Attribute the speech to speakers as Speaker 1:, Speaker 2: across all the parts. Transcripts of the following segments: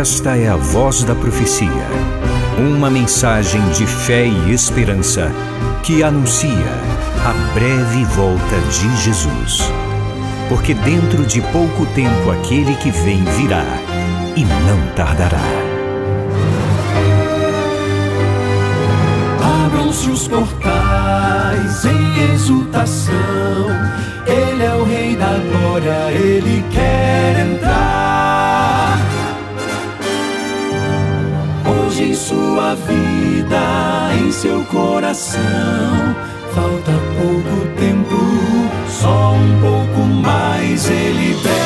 Speaker 1: Esta é a voz da profecia. Uma mensagem de fé e esperança que anuncia a breve volta de Jesus. Porque dentro de pouco tempo aquele que vem virá e não tardará.
Speaker 2: Abram-se os portais em exultação. Ele é o Rei da Glória, ele quer entrar. Sua vida, em seu coração, falta pouco tempo, só um pouco mais. Ele deve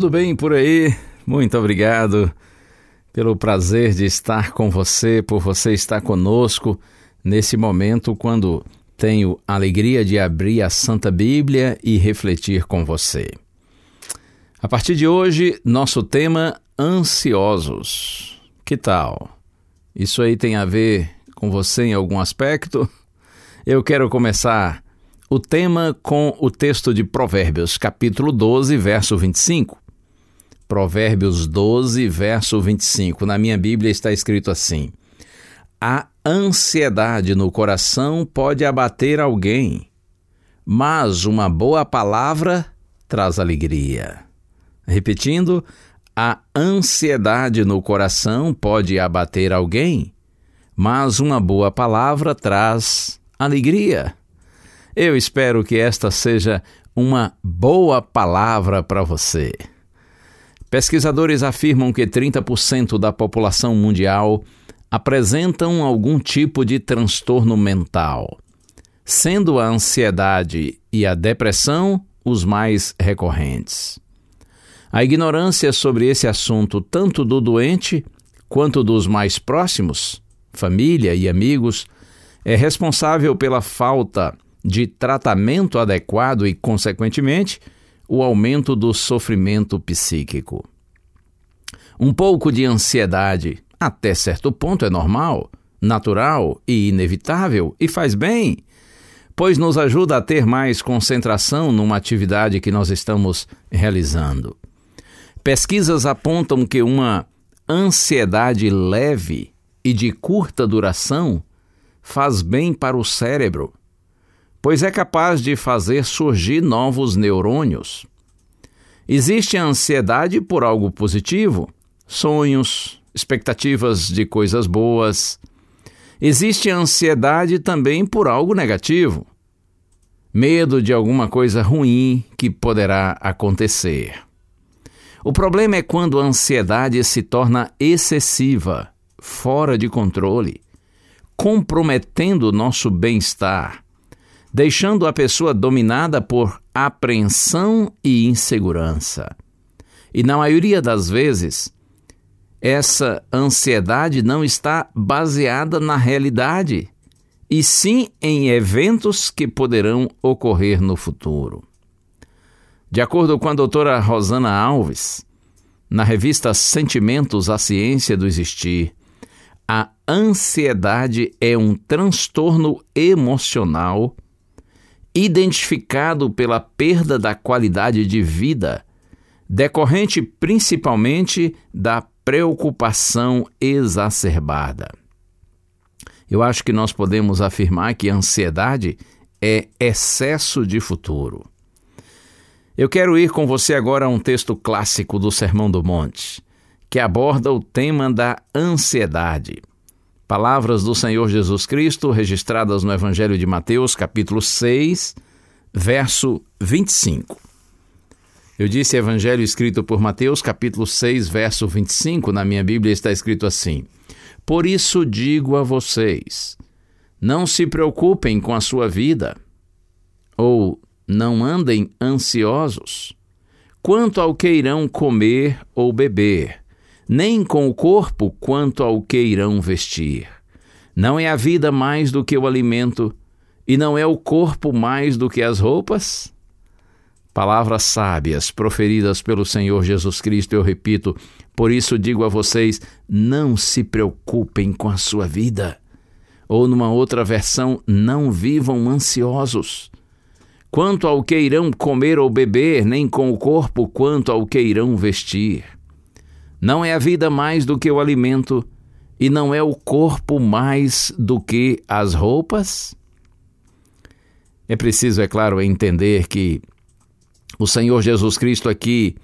Speaker 3: Tudo bem por aí? Muito obrigado pelo prazer de estar com você, por você estar conosco nesse momento quando tenho alegria de abrir a Santa Bíblia e refletir com você. A partir de hoje, nosso tema ansiosos. Que tal? Isso aí tem a ver com você em algum aspecto? Eu quero começar o tema com o texto de Provérbios, capítulo 12, verso 25. Provérbios 12, verso 25. Na minha Bíblia está escrito assim: A ansiedade no coração pode abater alguém, mas uma boa palavra traz alegria. Repetindo, a ansiedade no coração pode abater alguém, mas uma boa palavra traz alegria. Eu espero que esta seja uma boa palavra para você. Pesquisadores afirmam que 30% da população mundial apresentam algum tipo de transtorno mental, sendo a ansiedade e a depressão os mais recorrentes. A ignorância sobre esse assunto, tanto do doente quanto dos mais próximos, família e amigos, é responsável pela falta de tratamento adequado e, consequentemente, o aumento do sofrimento psíquico. Um pouco de ansiedade, até certo ponto, é normal, natural e inevitável e faz bem, pois nos ajuda a ter mais concentração numa atividade que nós estamos realizando. Pesquisas apontam que uma ansiedade leve e de curta duração faz bem para o cérebro, pois é capaz de fazer surgir novos neurônios. Existe a ansiedade por algo positivo, sonhos, expectativas de coisas boas. Existe a ansiedade também por algo negativo, medo de alguma coisa ruim que poderá acontecer. O problema é quando a ansiedade se torna excessiva, fora de controle, comprometendo nosso bem-estar, deixando a pessoa dominada por apreensão e insegurança. E na maioria das vezes, essa ansiedade não está baseada na realidade, e sim em eventos que poderão ocorrer no futuro. De acordo com a doutora Rosana Alves, na revista Sentimentos à Ciência do Existir, a ansiedade é um transtorno emocional identificado pela perda da qualidade de vida, decorrente principalmente da preocupação exacerbada. Eu acho que nós podemos afirmar que ansiedade é excesso de futuro. Eu quero ir com você agora a um texto clássico do Sermão do Monte, que aborda o tema da ansiedade. Palavras do Senhor Jesus Cristo registradas no Evangelho de Mateus, capítulo 6, verso 25. Eu disse Evangelho escrito por Mateus, capítulo 6, verso 25. Na minha Bíblia está escrito assim: Por isso digo a vocês: não se preocupem com a sua vida, ou não andem ansiosos quanto ao que irão comer ou beber, nem com o corpo quanto ao que irão vestir. Não é a vida mais do que o alimento, e não é o corpo mais do que as roupas? Palavras sábias proferidas pelo Senhor Jesus Cristo, eu repito, por isso digo a vocês: não se preocupem com a sua vida. Ou numa outra versão, não vivam ansiosos. Quanto ao que irão comer ou beber, nem com o corpo quanto ao que irão vestir. Não é a vida mais do que o alimento, e não é o corpo mais do que as roupas? É preciso, é claro, entender que o Senhor Jesus Cristo aqui,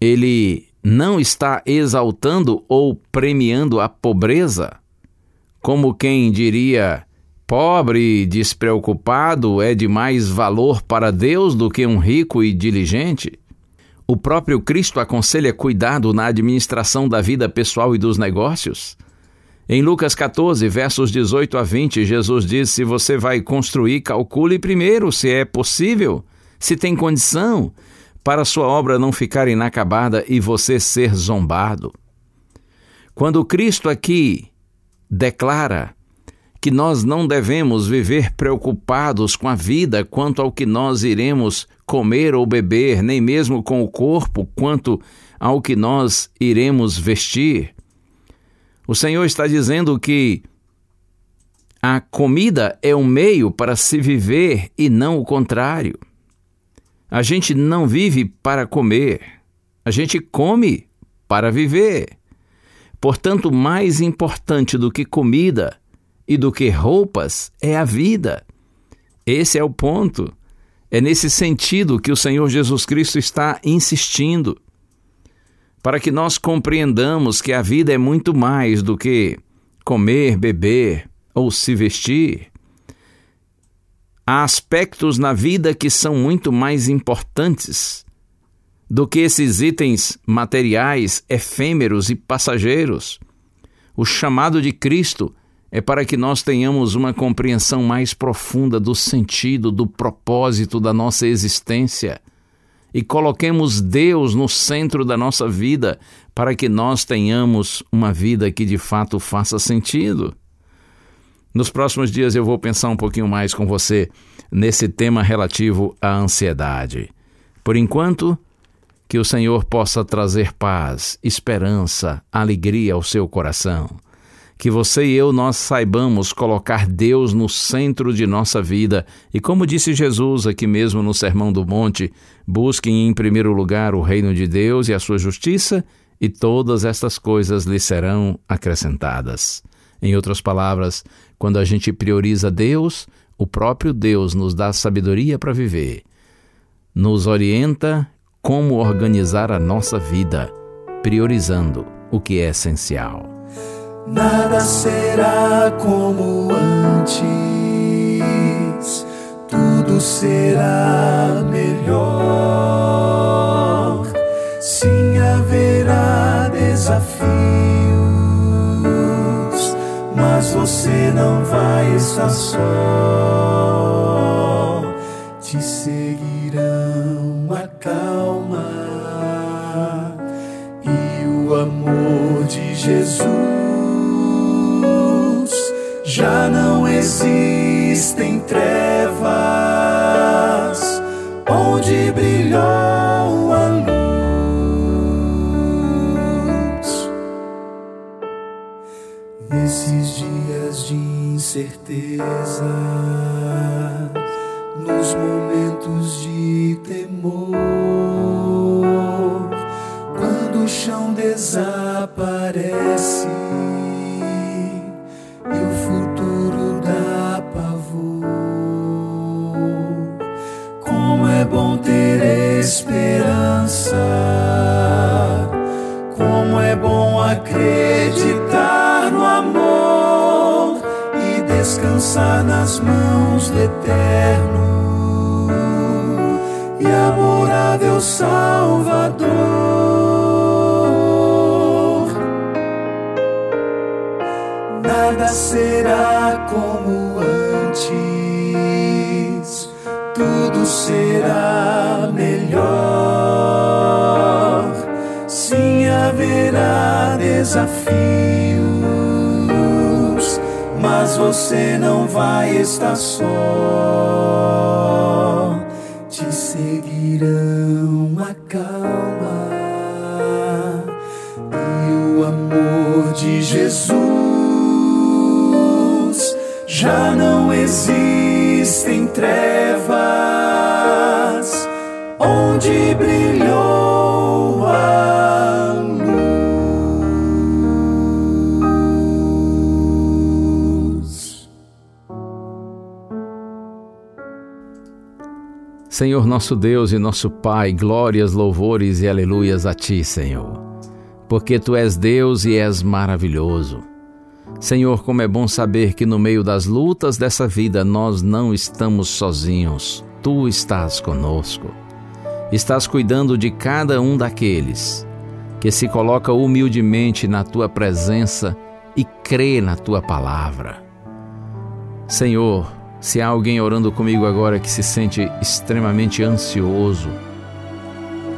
Speaker 3: ele não está exaltando ou premiando a pobreza, como quem diria, pobre e despreocupado é de mais valor para Deus do que um rico e diligente. O próprio Cristo aconselha cuidado na administração da vida pessoal e dos negócios. Em Lucas 14, versos 18 a 20, Jesus diz: Se você vai construir, calcule primeiro se é possível, se tem condição, para sua obra não ficar inacabada e você ser zombado. Quando Cristo aqui declara que nós não devemos viver preocupados com a vida quanto ao que nós iremos comer ou beber, nem mesmo com o corpo quanto ao que nós iremos vestir. O Senhor está dizendo que a comida é um meio para se viver e não o contrário. A gente não vive para comer, a gente come para viver. Portanto, mais importante do que comida e do que roupas é a vida. Esse é o ponto. É nesse sentido que o Senhor Jesus Cristo está insistindo para que nós compreendamos que a vida é muito mais do que comer, beber ou se vestir. Há aspectos na vida que são muito mais importantes do que esses itens materiais efêmeros e passageiros. O chamado de Cristo é para que nós tenhamos uma compreensão mais profunda do sentido, do propósito da nossa existência e coloquemos Deus no centro da nossa vida para que nós tenhamos uma vida que de fato faça sentido. Nos próximos dias eu vou pensar um pouquinho mais com você nesse tema relativo à ansiedade. Por enquanto, que o Senhor possa trazer paz, esperança, alegria ao seu coração que você e eu nós saibamos colocar Deus no centro de nossa vida. E como disse Jesus aqui mesmo no Sermão do Monte, busquem em primeiro lugar o reino de Deus e a sua justiça e todas estas coisas lhe serão acrescentadas. Em outras palavras, quando a gente prioriza Deus, o próprio Deus nos dá sabedoria para viver, nos orienta como organizar a nossa vida, priorizando o que é essencial
Speaker 2: nada será como antes, tudo será melhor. Sim, haverá desafios, mas você não vai estar só. Te seguirão a calma e o amor de Jesus já não existem trevas onde brilhou a luz. Nesses dias de incerteza, nos momentos de temor, quando o chão desaparece esperança. Como é bom acreditar no amor e descansar nas mãos do Eterno e amorável Salvador.
Speaker 4: será como antes, tudo será desafios, mas você não vai estar só. Te seguirão a calma e o amor de Jesus já não existem trevas onde brilhou
Speaker 2: Senhor nosso Deus e nosso Pai, glórias, louvores e aleluias a Ti, Senhor. Porque Tu és Deus e és maravilhoso. Senhor, como é bom saber que no meio das lutas dessa vida nós não estamos sozinhos. Tu estás conosco. Estás cuidando de cada um daqueles que se coloca humildemente na tua presença e crê na tua palavra. Senhor, se há alguém orando comigo agora que se sente extremamente ansioso,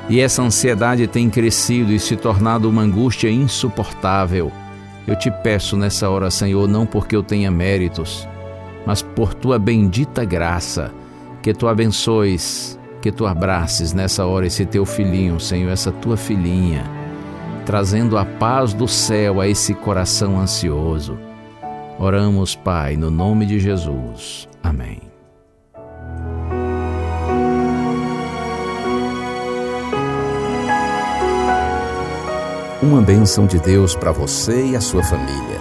Speaker 2: e essa ansiedade tem crescido e se tornado uma angústia insuportável, eu te peço nessa hora, Senhor, não porque eu tenha méritos, mas por tua bendita graça, que tu abençoes, que tu abraces nessa hora esse teu filhinho, Senhor, essa tua filhinha, trazendo a paz do céu a esse coração ansioso. Oramos, Pai, no nome de Jesus. Amém.
Speaker 5: uma bênção de Deus para você e a sua família.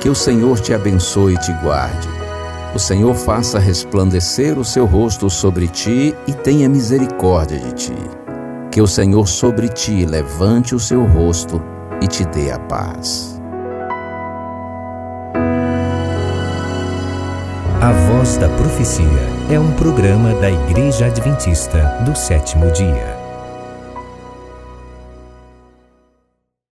Speaker 5: Que o Senhor te abençoe e te guarde. O Senhor faça resplandecer o seu rosto sobre ti e tenha misericórdia de ti. Que o Senhor sobre ti levante o seu rosto e te dê a paz.
Speaker 1: A Voz da Profecia é um programa da Igreja Adventista do sétimo dia.